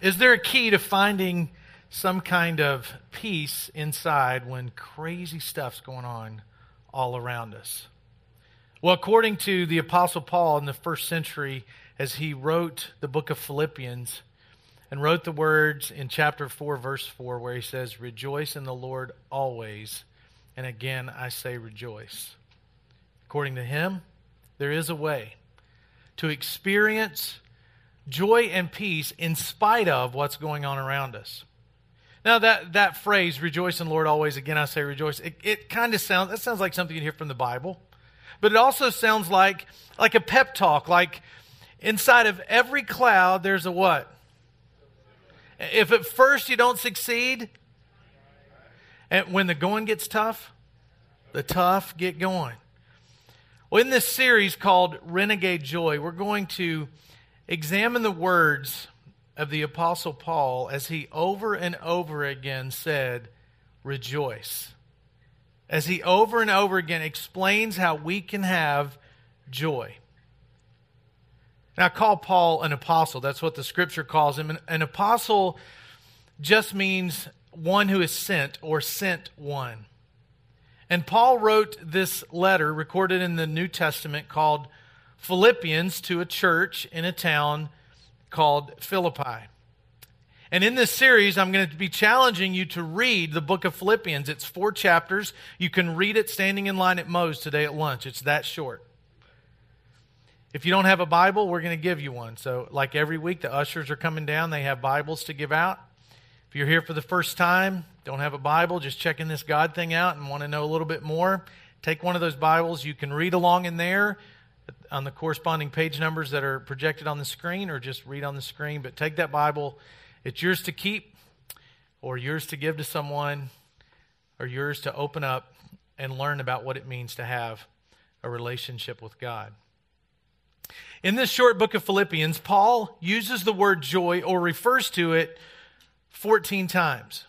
Is there a key to finding some kind of peace inside when crazy stuff's going on all around us? Well, according to the Apostle Paul in the first century, as he wrote the book of Philippians and wrote the words in chapter 4, verse 4, where he says, Rejoice in the Lord always. And again, I say rejoice. According to him, there is a way to experience joy and peace in spite of what's going on around us. Now that, that phrase, rejoice in Lord always, again I say rejoice, it, it kind of sounds, that sounds like something you hear from the Bible. But it also sounds like, like a pep talk, like inside of every cloud there's a what? If at first you don't succeed, and when the going gets tough, the tough get going. Well, in this series called Renegade Joy, we're going to examine the words of the Apostle Paul as he over and over again said, Rejoice. As he over and over again explains how we can have joy. Now, call Paul an apostle. That's what the scripture calls him. An, an apostle just means one who is sent or sent one. And Paul wrote this letter recorded in the New Testament called Philippians to a church in a town called Philippi. And in this series, I'm going to be challenging you to read the book of Philippians. It's four chapters. You can read it standing in line at Moe's today at lunch. It's that short. If you don't have a Bible, we're going to give you one. So, like every week, the ushers are coming down. They have Bibles to give out. If you're here for the first time, don't have a Bible, just checking this God thing out and want to know a little bit more, take one of those Bibles. You can read along in there on the corresponding page numbers that are projected on the screen or just read on the screen. But take that Bible. It's yours to keep or yours to give to someone or yours to open up and learn about what it means to have a relationship with God. In this short book of Philippians, Paul uses the word joy or refers to it 14 times.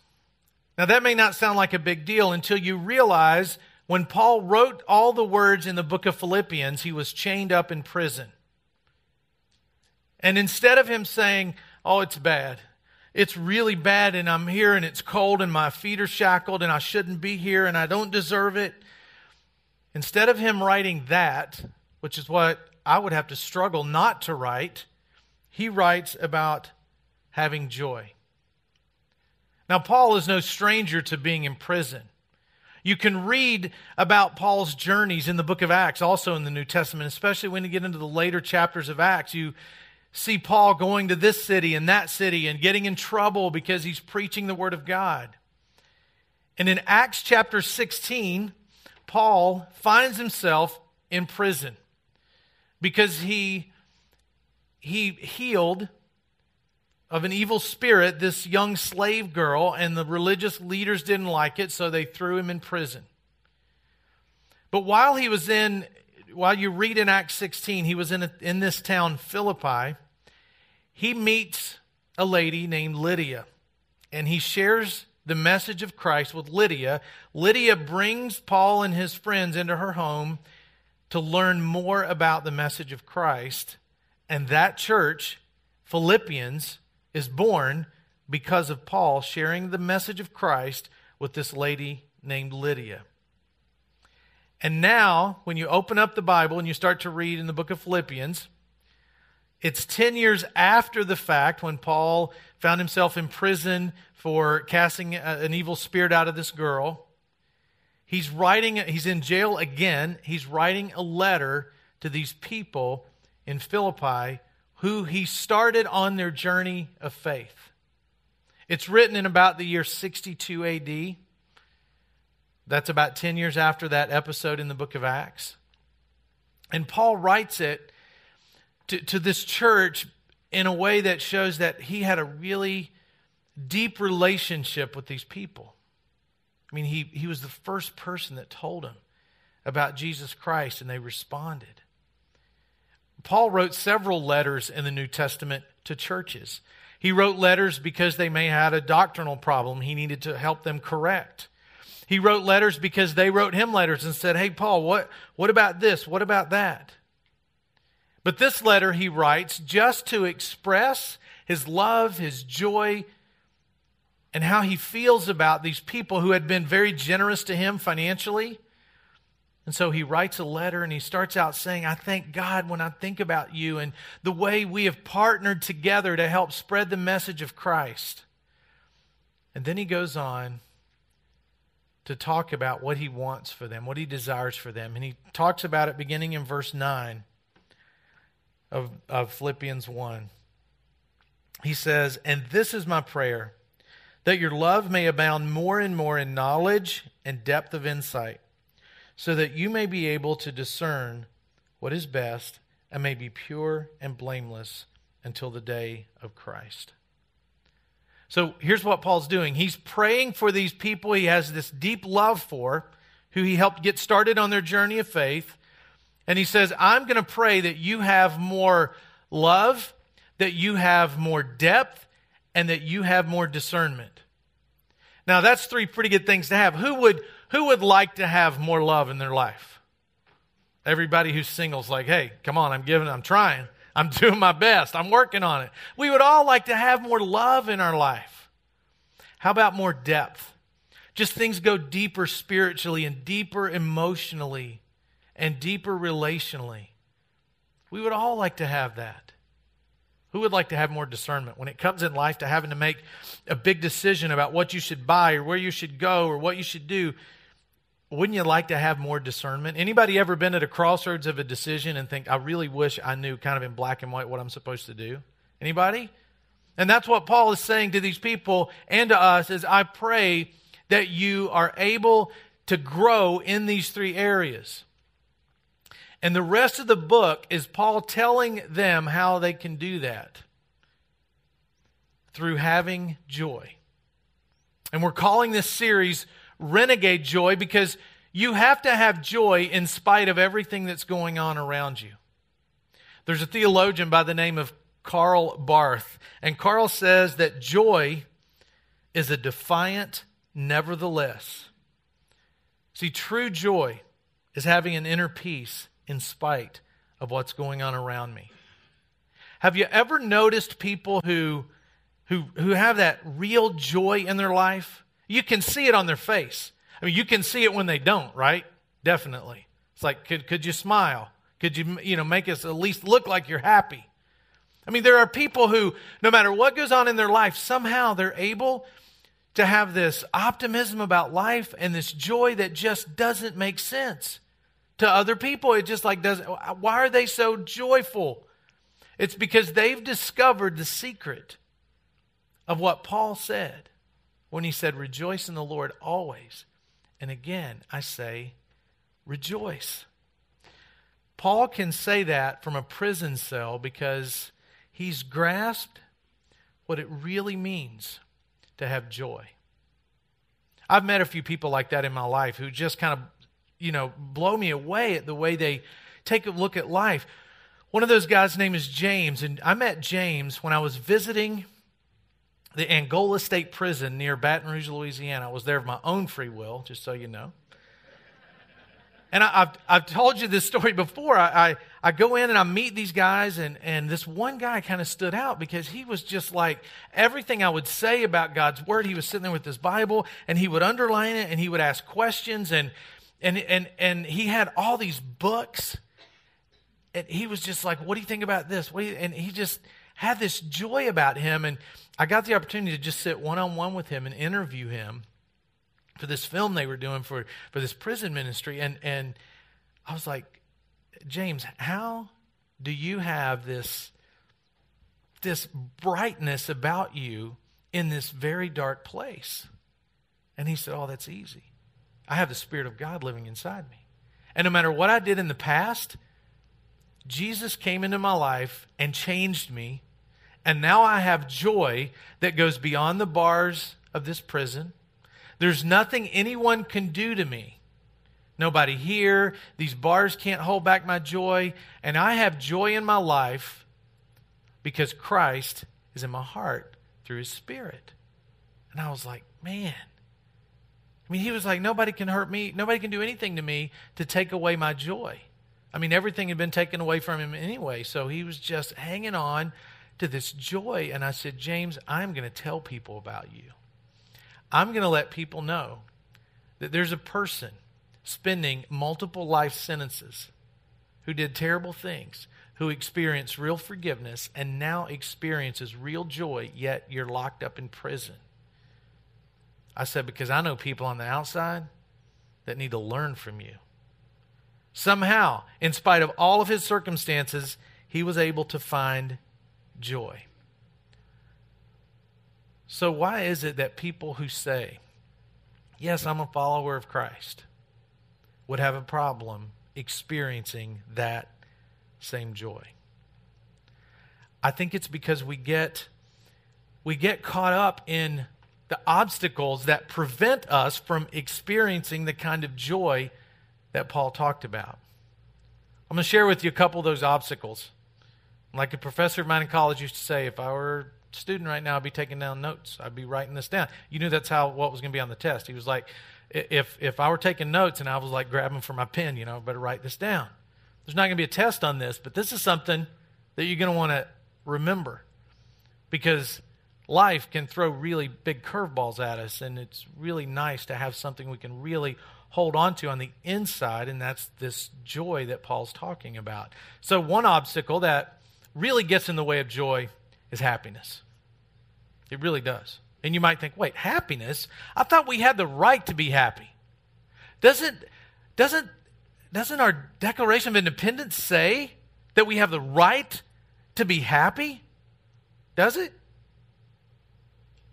Now, that may not sound like a big deal until you realize when Paul wrote all the words in the book of Philippians, he was chained up in prison. And instead of him saying, Oh, it's bad, it's really bad, and I'm here, and it's cold, and my feet are shackled, and I shouldn't be here, and I don't deserve it, instead of him writing that, which is what I would have to struggle not to write, he writes about having joy. Now, Paul is no stranger to being in prison. You can read about Paul's journeys in the book of Acts, also in the New Testament, especially when you get into the later chapters of Acts. You see Paul going to this city and that city and getting in trouble because he's preaching the Word of God. And in Acts chapter 16, Paul finds himself in prison because he, he healed of an evil spirit, this young slave girl, and the religious leaders didn't like it, so they threw him in prison. But while he was in, while you read in Acts 16, he was in, a, in this town, Philippi, he meets a lady named Lydia, and he shares the message of Christ with Lydia. Lydia brings Paul and his friends into her home to learn more about the message of Christ, and that church, Philippians, is born because of Paul sharing the message of Christ with this lady named Lydia. And now, when you open up the Bible and you start to read in the book of Philippians, it's 10 years after the fact when Paul found himself in prison for casting an evil spirit out of this girl. He's writing, he's in jail again. He's writing a letter to these people in Philippi who he started on their journey of faith. It's written in about the year 62 AD. That's about 10 years after that episode in the book of Acts. And Paul writes it to, to this church in a way that shows that he had a really deep relationship with these people. I mean, he, he was the first person that told them about Jesus Christ, and they responded. Paul wrote several letters in the New Testament to churches. He wrote letters because they may have had a doctrinal problem he needed to help them correct. He wrote letters because they wrote him letters and said, Hey, Paul, what, what about this? What about that? But this letter he writes just to express his love, his joy, and how he feels about these people who had been very generous to him financially. And so he writes a letter and he starts out saying, I thank God when I think about you and the way we have partnered together to help spread the message of Christ. And then he goes on to talk about what he wants for them, what he desires for them. And he talks about it beginning in verse 9 of, of Philippians 1. He says, And this is my prayer, that your love may abound more and more in knowledge and depth of insight, so that you may be able to discern what is best and may be pure and blameless until the day of Christ. So here's what Paul's doing he's praying for these people he has this deep love for, who he helped get started on their journey of faith. And he says, I'm going to pray that you have more love, that you have more depth, and that you have more discernment. Now, that's three pretty good things to have. Who would, who would like to have more love in their life? Everybody who's single is like, hey, come on, I'm giving, I'm trying. I'm doing my best. I'm working on it. We would all like to have more love in our life. How about more depth? Just things go deeper spiritually and deeper emotionally and deeper relationally. We would all like to have that. Who would like to have more discernment when it comes in life to having to make a big decision about what you should buy or where you should go or what you should do? Wouldn't you like to have more discernment? Anybody ever been at a crossroads of a decision and think, I really wish I knew kind of in black and white what I'm supposed to do? Anybody? And that's what Paul is saying to these people and to us is I pray that you are able to grow in these three areas. And the rest of the book is Paul telling them how they can do that through having joy. And we're calling this series renegade joy because you have to have joy in spite of everything that's going on around you. There's a theologian by the name of Karl Barth, and Karl says that joy is a defiant nevertheless. See, true joy is having an inner peace in spite of what's going on around me. Have you ever noticed people who, who, who have that real joy in their life? You can see it on their face. I mean, you can see it when they don't, right? Definitely. It's like, could, could you smile? Could you, you know, make us at least look like you're happy? I mean, there are people who, no matter what goes on in their life, somehow they're able to have this optimism about life and this joy that just doesn't make sense to other people. It just like doesn't. Why are they so joyful? It's because they've discovered the secret of what Paul said when he said, Rejoice in the Lord always. And again, I say, Rejoice. Paul can say that from a prison cell because he's grasped what it really means to have joy. I've met a few people like that in my life who just kind of, you know, blow me away at the way they take a look at life. One of those guys' name is James, and I met James when I was visiting the Angola State Prison near Baton Rouge, Louisiana. I was there of my own free will, just so you know. And I, have I've told you this story before. I, I, I, go in and I meet these guys, and, and this one guy kind of stood out because he was just like everything I would say about God's Word. He was sitting there with his Bible, and he would underline it, and he would ask questions, and, and, and, and he had all these books. And he was just like, What do you think about this? And he just had this joy about him. And I got the opportunity to just sit one on one with him and interview him for this film they were doing for, for this prison ministry. And, and I was like, James, how do you have this, this brightness about you in this very dark place? And he said, Oh, that's easy. I have the Spirit of God living inside me. And no matter what I did in the past, Jesus came into my life and changed me and now I have joy that goes beyond the bars of this prison. There's nothing anyone can do to me. Nobody here. These bars can't hold back my joy. And I have joy in my life because Christ is in my heart through his spirit. And I was like, man. I mean, he was like, nobody can hurt me. Nobody can do anything to me to take away my joy. I mean, everything had been taken away from him anyway. So he was just hanging on to this joy. And I said, James, I'm going to tell people about you. I'm going to let people know that there's a person spending multiple life sentences who did terrible things, who experienced real forgiveness, and now experiences real joy, yet you're locked up in prison. I said, because I know people on the outside that need to learn from you. Somehow, in spite of all of his circumstances, he was able to find joy. So, why is it that people who say, Yes, I'm a follower of Christ, would have a problem experiencing that same joy? I think it's because we get we get caught up in the obstacles that prevent us from experiencing the kind of joy that Paul talked about. I'm going to share with you a couple of those obstacles. Like a professor of mine in college used to say, if I were a student right now, I'd be taking down notes. I'd be writing this down. You knew that's how what was going to be on the test. He was like, if if I were taking notes and I was like grabbing for my pen, you know, I better write this down. There's not going to be a test on this, but this is something that you're going to want to remember because life can throw really big curveballs at us, and it's really nice to have something we can really hold on to on the inside, and that's this joy that Paul's talking about. So, one obstacle that really gets in the way of joy is happiness. It really does. And you might think, wait, happiness? I thought we had the right to be happy. Doesn't, doesn't, doesn't our Declaration of Independence say that we have the right to be happy? Does it?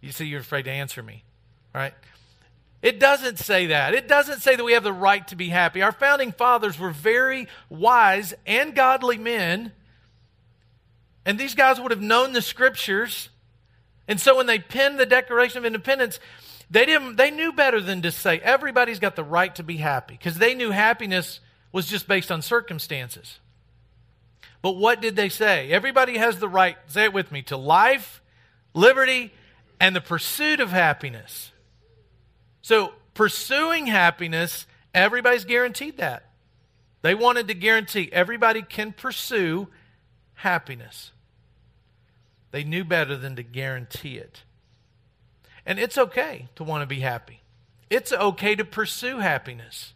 You see, you're afraid to answer me, right? It doesn't say that. It doesn't say that we have the right to be happy. Our founding fathers were very wise and godly men, and these guys would have known the scriptures. And so when they penned the Declaration of Independence, they, didn't, they knew better than to say everybody's got the right to be happy because they knew happiness was just based on circumstances. But what did they say? Everybody has the right, say it with me, to life, liberty, and the pursuit of happiness. So, pursuing happiness, everybody's guaranteed that. They wanted to guarantee everybody can pursue happiness. They knew better than to guarantee it. And it's okay to want to be happy, it's okay to pursue happiness.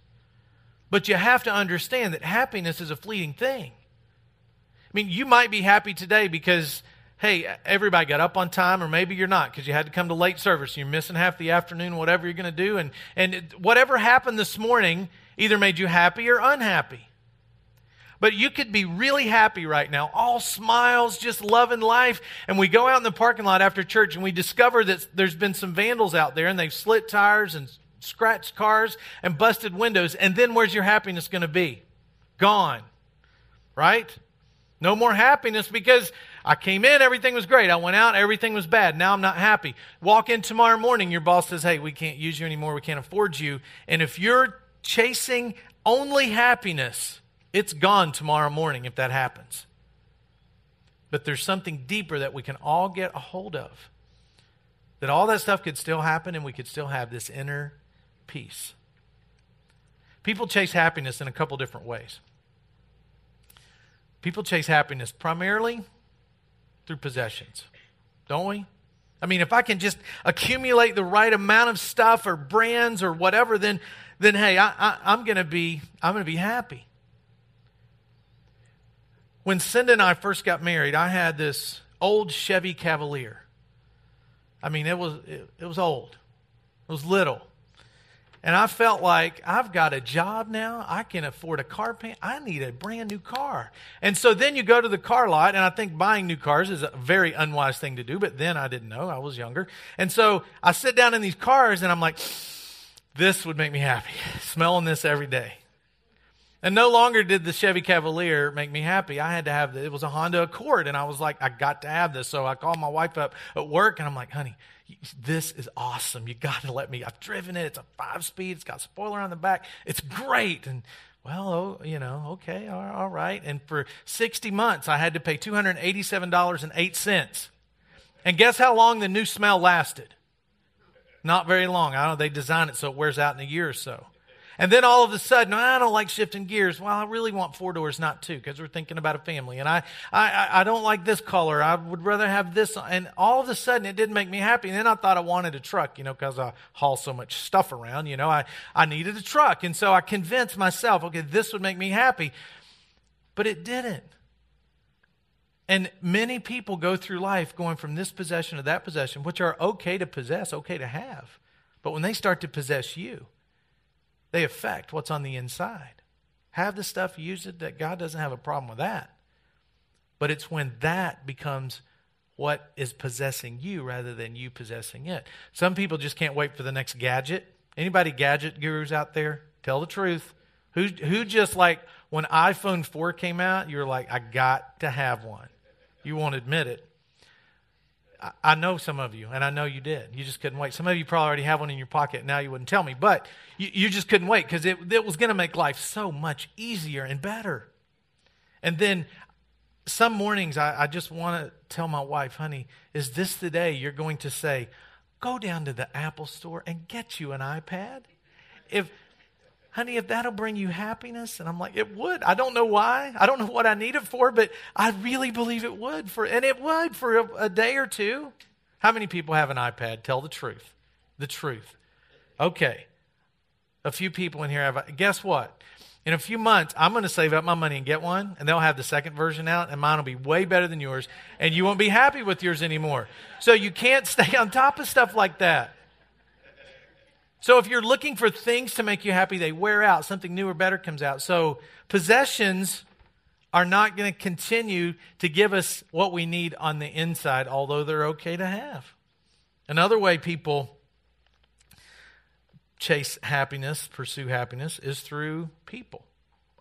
But you have to understand that happiness is a fleeting thing. I mean, you might be happy today because hey, everybody got up on time, or maybe you're not because you had to come to late service. You're missing half the afternoon, whatever you're going to do. And, and whatever happened this morning either made you happy or unhappy. But you could be really happy right now, all smiles, just loving life. And we go out in the parking lot after church and we discover that there's been some vandals out there and they've slit tires and scratched cars and busted windows. And then where's your happiness going to be? Gone. Right? No more happiness because I came in, everything was great. I went out, everything was bad. Now I'm not happy. Walk in tomorrow morning, your boss says, hey, we can't use you anymore. We can't afford you. And if you're chasing only happiness, it's gone tomorrow morning if that happens. But there's something deeper that we can all get a hold of. That all that stuff could still happen and we could still have this inner peace. People chase happiness in a couple different ways. People chase happiness primarily through possessions, don't we? I mean, if I can just accumulate the right amount of stuff or brands or whatever, then, then hey, I, I, I'm going to be I'm going to be happy. When Cindy and I first got married, I had this old Chevy Cavalier. I mean, it was it, it was old. It was little. And I felt like I've got a job now. I can afford a car payment. I need a brand new car. And so then you go to the car lot, and I think buying new cars is a very unwise thing to do, but then I didn't know. I was younger. And so I sit down in these cars, and I'm like, this would make me happy, smelling this every day. And no longer did the Chevy Cavalier make me happy. I had to have the, it was a Honda Accord, and I was like, I got to have this. So I called my wife up at work, and I'm like, honey, this is awesome. You got to let me. I've driven it. It's a five speed. It's got spoiler on the back. It's great. And well, oh, you know, okay, all, right. And for 60 months, I had to pay $287.08. And guess how long the new smell lasted? Not very long. I don't know. They designed it so it wears out in a year or so. And then all of a sudden, I don't like shifting gears. Well, I really want four doors, not two, because we're thinking about a family. And I, I, I don't like this color. I would rather have this. And all of a sudden, it didn't make me happy. And then I thought I wanted a truck, you know, because I haul so much stuff around. You know, I, I needed a truck. And so I convinced myself, okay, this would make me happy. But it didn't. And many people go through life going from this possession to that possession, which are okay to possess, okay to have. But when they start to possess you, they affect what's on the inside. Have the stuff, use it, that God doesn't have a problem with that. But it's when that becomes what is possessing you rather than you possessing it. Some people just can't wait for the next gadget. Anybody gadget gurus out there? Tell the truth. Who, who just like when iPhone 4 came out, you were like, I got to have one. You won't admit it. I know some of you, and I know you did. You just couldn't wait. Some of you probably already have one in your pocket. Now you wouldn't tell me, but you, you just couldn't wait because it, it was going to make life so much easier and better. And then some mornings, I, I just want to tell my wife, honey, is this the day you're going to say, go down to the Apple store and get you an iPad? If honey, if that'll bring you happiness. And I'm like, it would. I don't know why. I don't know what I need it for, but I really believe it would for, and it would for a, a day or two. How many people have an iPad? Tell the truth. The truth. Okay. A few people in here have, guess what? In a few months, I'm going to save up my money and get one, and they'll have the second version out, and mine will be way better than yours, and you won't be happy with yours anymore. So you can't stay on top of stuff like that. So if you're looking for things to make you happy, they wear out. Something new or better comes out. So possessions are not going to continue to give us what we need on the inside, although they're okay to have. Another way people chase happiness, pursue happiness, is through people.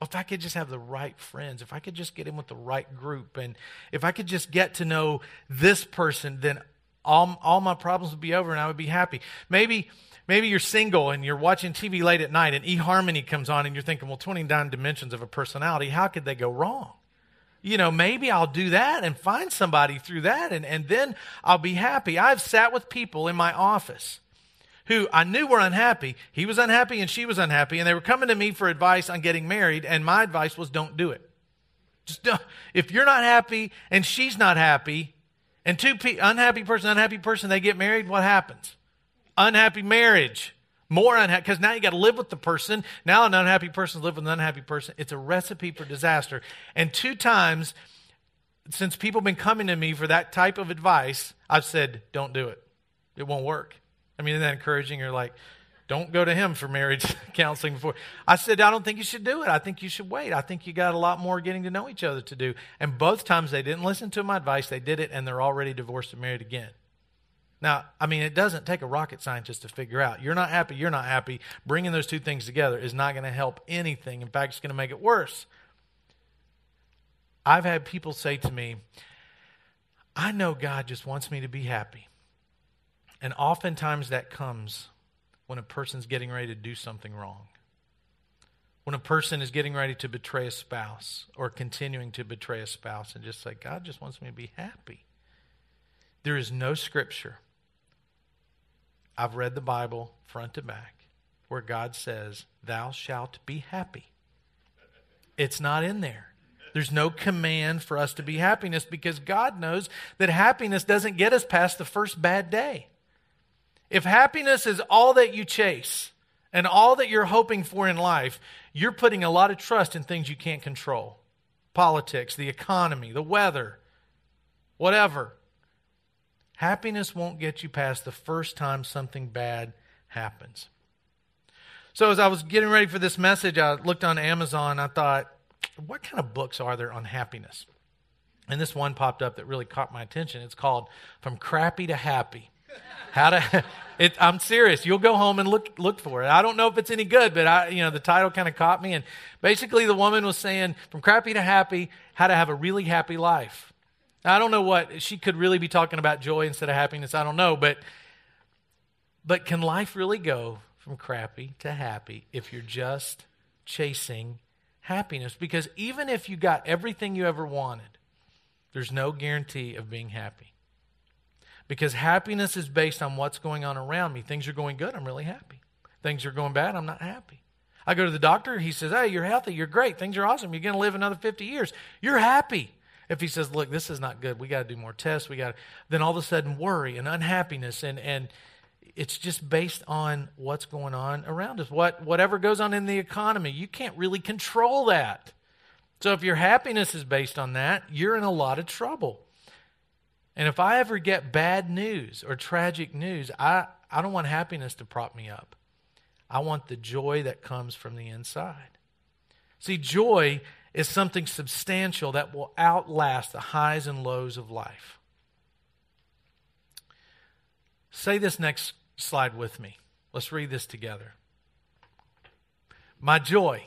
If I could just have the right friends, if I could just get in with the right group, and if I could just get to know this person, then all, all my problems would be over and I would be happy. Maybe Maybe you're single and you're watching TV late at night and eHarmony comes on and you're thinking, well, 29 dimensions of a personality, how could they go wrong? You know, maybe I'll do that and find somebody through that and, and then I'll be happy. I've sat with people in my office who I knew were unhappy. He was unhappy and she was unhappy, and they were coming to me for advice on getting married, and my advice was don't do it. Just don't. If you're not happy and she's not happy, and two pe- unhappy person, unhappy person, they get married, what happens? unhappy marriage. More unhappy, because now you got to live with the person. Now an unhappy person live with an unhappy person. It's a recipe for disaster. And two times since people have been coming to me for that type of advice, I've said, don't do it. It won't work. I mean, isn't that encouraging? You're like, don't go to him for marriage counseling before. I said, I don't think you should do it. I think you should wait. I think you got a lot more getting to know each other to do. And both times they didn't listen to my advice, they did it, and they're already divorced and married again. Now, I mean, it doesn't take a rocket scientist to figure out. You're not happy, you're not happy. Bringing those two things together is not going to help anything. In fact, it's going to make it worse. I've had people say to me, I know God just wants me to be happy. And oftentimes that comes when a person's getting ready to do something wrong. When a person is getting ready to betray a spouse or continuing to betray a spouse and just say, God just wants me to be happy. There is no scripture I've read the Bible front to back where God says, Thou shalt be happy. It's not in there. There's no command for us to be happiness because God knows that happiness doesn't get us past the first bad day. If happiness is all that you chase and all that you're hoping for in life, you're putting a lot of trust in things you can't control politics, the economy, the weather, whatever. Happiness won't get you past the first time something bad happens. So, as I was getting ready for this message, I looked on Amazon. I thought, what kind of books are there on happiness? And this one popped up that really caught my attention. It's called From Crappy to Happy. How to it, I'm serious. You'll go home and look look for it. I don't know if it's any good, but I you know the title kind of caught me and basically the woman was saying from crappy to happy, how to have a really happy life. I don't know what she could really be talking about joy instead of happiness. I don't know, but but can life really go from crappy to happy if you're just chasing happiness? Because even if you got everything you ever wanted, there's no guarantee of being happy. Because happiness is based on what's going on around me. Things are going good, I'm really happy. Things are going bad, I'm not happy. I go to the doctor, he says, Hey, you're healthy, you're great, things are awesome, you're going to live another 50 years. You're happy. If he says, Look, this is not good, we got to do more tests, we got to" then all of a sudden worry and unhappiness and, and it's just based on what's going on around us. What whatever goes on in the economy, you can't really control that. So if your happiness is based on that, you're in a lot of trouble. And if I ever get bad news or tragic news, I, I don't want happiness to prop me up. I want the joy that comes from the inside. See, joy is something substantial that will outlast the highs and lows of life. Say this next slide with me. Let's read this together. My joy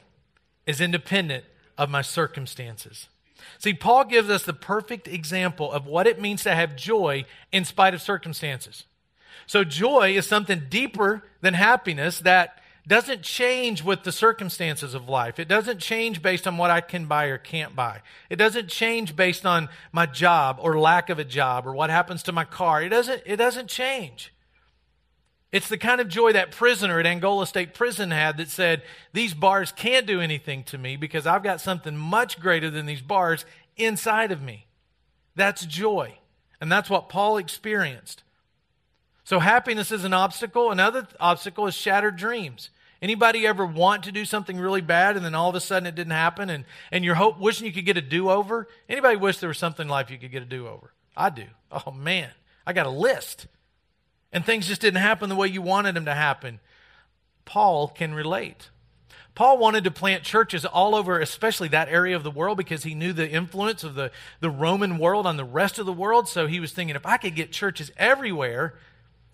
is independent of my circumstances. See, Paul gives us the perfect example of what it means to have joy in spite of circumstances. So, joy is something deeper than happiness that doesn't change with the circumstances of life. It doesn't change based on what I can buy or can't buy. It doesn't change based on my job or lack of a job or what happens to my car. It doesn't, it doesn't change. It's the kind of joy that prisoner at Angola State Prison had that said, These bars can't do anything to me because I've got something much greater than these bars inside of me. That's joy. And that's what Paul experienced. So happiness is an obstacle. Another obstacle is shattered dreams. Anybody ever want to do something really bad and then all of a sudden it didn't happen and, and you're hope, wishing you could get a do-over? Anybody wish there was something in life you could get a do-over? I do. Oh man, I got a list and things just didn't happen the way you wanted them to happen. Paul can relate. Paul wanted to plant churches all over, especially that area of the world, because he knew the influence of the, the Roman world on the rest of the world. So he was thinking, if I could get churches everywhere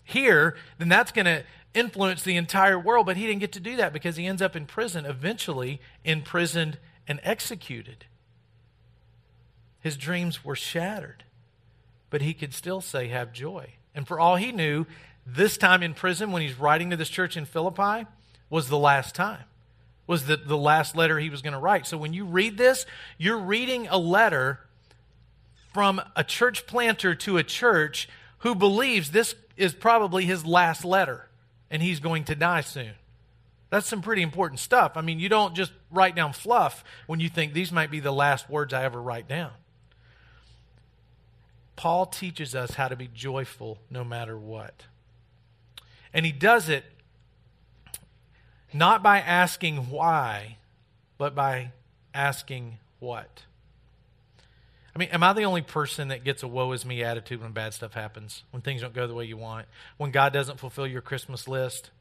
here, then that's going to influence the entire world. But he didn't get to do that because he ends up in prison, eventually imprisoned and executed. His dreams were shattered, but he could still say, have joy. And for all he knew, this time in prison, when he's writing to this church in Philippi, was the last time, was the, the last letter he was going to write. So when you read this, you're reading a letter from a church planter to a church who believes this is probably his last letter and he's going to die soon. That's some pretty important stuff. I mean, you don't just write down fluff when you think these might be the last words I ever write down. Paul teaches us how to be joyful no matter what. And he does it not by asking why, but by asking what. I mean, am I the only person that gets a woe is me attitude when bad stuff happens, when things don't go the way you want, when God doesn't fulfill your Christmas list?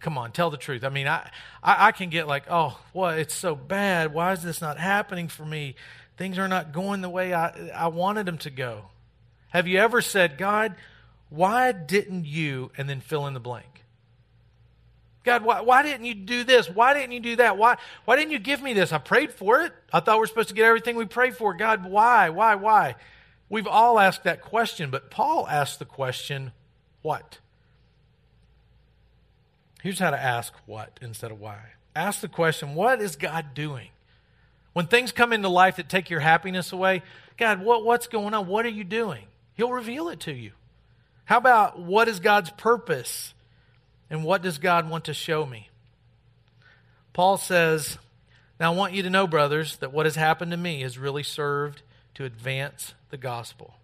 come on, tell the truth. I mean, I, I, I can get like, oh, well, it's so bad. Why is this not happening for me? Things are not going the way I, I wanted them to go. Have you ever said, God, why didn't you, and then fill in the blank? God, why, why didn't you do this? Why didn't you do that? Why, why didn't you give me this? I prayed for it. I thought we we're supposed to get everything we prayed for. God, why, why, why? We've all asked that question, but Paul asked the question, what? Here's how to ask what instead of why. Ask the question, what is God doing? When things come into life that take your happiness away, God, what, what's going on? What are you doing? He'll reveal it to you. How about what is God's purpose and what does God want to show me? Paul says, Now I want you to know, brothers, that what has happened to me has really served to advance the gospel.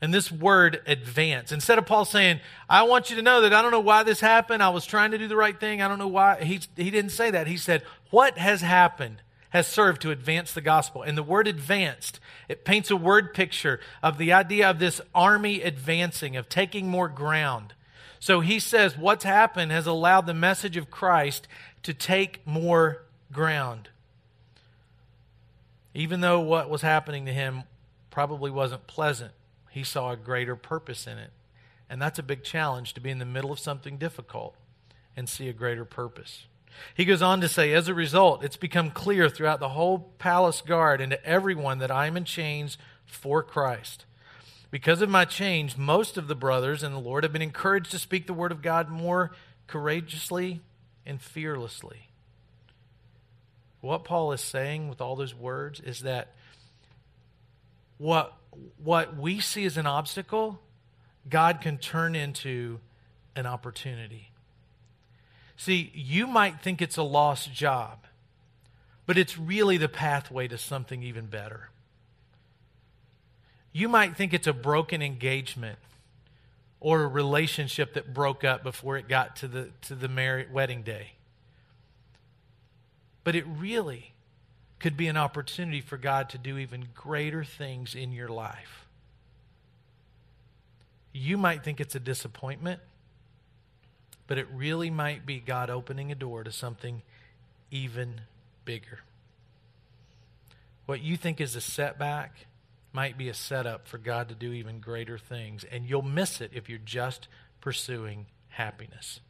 And this word advance, instead of Paul saying, I want you to know that I don't know why this happened, I was trying to do the right thing, I don't know why, he, he didn't say that. He said, What has happened has served to advance the gospel. And the word advanced, it paints a word picture of the idea of this army advancing, of taking more ground. So he says what's happened has allowed the message of Christ to take more ground. Even though what was happening to him probably wasn't pleasant, he saw a greater purpose in it. And that's a big challenge to be in the middle of something difficult and see a greater purpose. He goes on to say, as a result, it's become clear throughout the whole palace guard and to everyone that I am in chains for Christ. Because of my change, most of the brothers in the Lord have been encouraged to speak the word of God more courageously and fearlessly. What Paul is saying with all those words is that what, what we see as an obstacle, God can turn into an opportunity. See, you might think it's a lost job, but it's really the pathway to something even better. You might think it's a broken engagement or a relationship that broke up before it got to the, to the wedding day. But it really could be an opportunity for God to do even greater things in your life. You might think it's a disappointment, but it really might be God opening a door to something even bigger. What you think is a setback might be a setup for God to do even greater things, and you'll miss it if you're just pursuing happiness.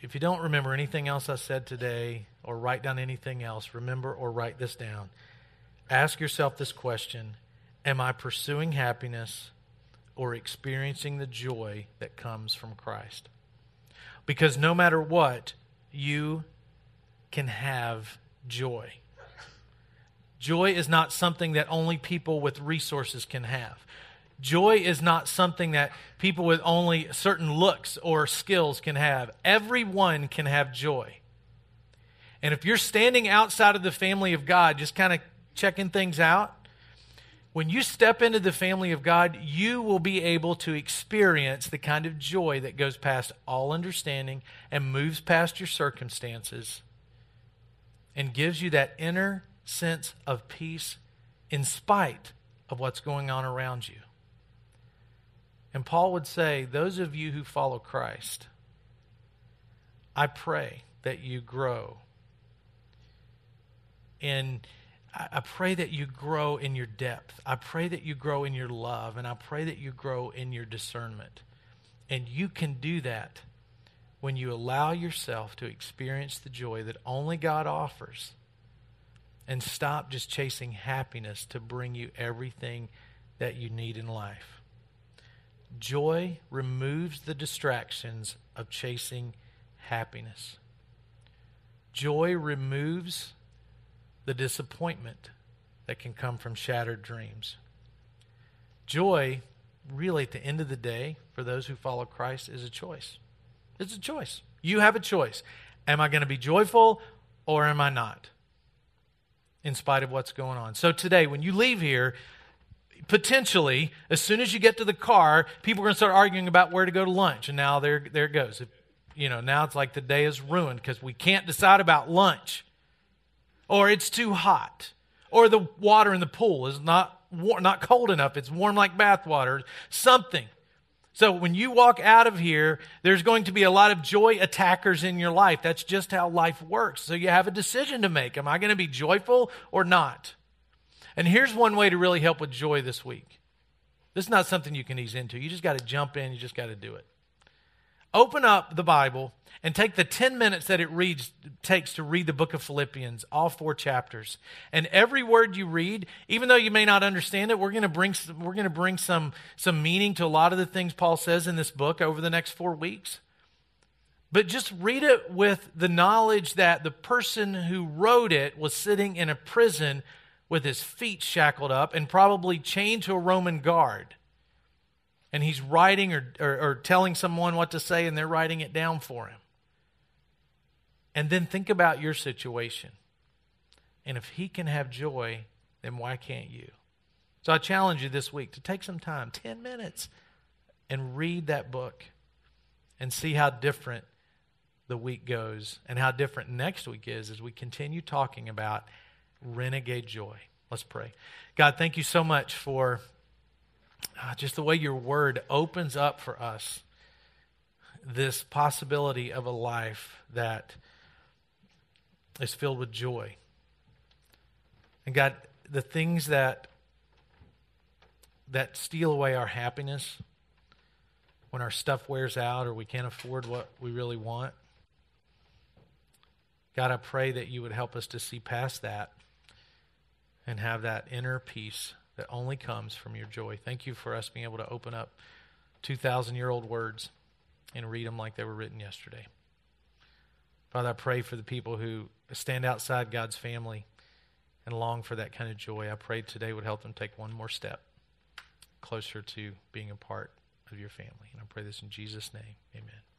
If you, don't remember anything else I said today, or write down anything else, remember or write this down. Ask yourself this question Am I pursuing happiness or experiencing the joy that comes from Christ? Because no matter what, you can have joy. Joy is not something that only people with resources can have. Joy is not something that people with only certain looks or skills can have. Everyone can have joy. And if you're standing outside of the family of God, just kind of checking things out, when you step into the family of God, you will be able to experience the kind of joy that goes past all understanding and moves past your circumstances and gives you that inner sense of peace in spite of what's going on around you. And Paul would say, Those of you who follow Christ, I pray that you grow. And I pray that you grow in your depth. I pray that you grow in your love. And I pray that you grow in your discernment. And you can do that when you allow yourself to experience the joy that only God offers and stop just chasing happiness to bring you everything that you need in life. Joy removes the distractions of chasing happiness. Joy removes the disappointment that can come from shattered dreams. Joy, really, at the end of the day, for those who follow Christ, is a choice. It's a choice. You have a choice. Am I going to be joyful or am I not? in spite of what's going on. So today, when you leave here, potentially, as soon as you get to the car, people are going to start arguing about where to go to lunch. And now there, there it goes. If, you know, now it's like the day is ruined because we can't decide about lunch. Or it's too hot. Or the water in the pool is not, not cold enough. It's warm like bathwater. Something. So when you walk out of here, there's going to be a lot of joy attackers in your life. That's just how life works. So you have a decision to make. Am I going to be joyful or not? And here's one way to really help with joy this week. This is not something you can ease into. You just got to jump in, you just got to do it. Open up the Bible and take the 10 minutes that it reads takes to read the book of Philippians, all four chapters. And every word you read, even though you may not understand it, we're going to bring we're going to bring some some meaning to a lot of the things Paul says in this book over the next 4 weeks. But just read it with the knowledge that the person who wrote it was sitting in a prison with his feet shackled up and probably chained to a Roman guard. And he's writing or, or, or telling someone what to say, and they're writing it down for him. And then think about your situation. And if he can have joy, then why can't you? So I challenge you this week to take some time, 10 minutes, and read that book and see how different the week goes and how different next week is as we continue talking about renegade joy. Let's pray. God, thank you so much for uh, just the way your word opens up for us this possibility of a life that is filled with joy. And God, the things that that steal away our happiness when our stuff wears out or we can't afford what we really want. God, I pray that you would help us to see past that and have that inner peace that only comes from your joy. Thank you for us being able to open up 2,000 year old words and read them like they were written yesterday. Father, I pray for the people who stand outside God's family and long for that kind of joy. I pray today would help them take one more step closer to being a part of your family. And I pray this in Jesus' name. Amen.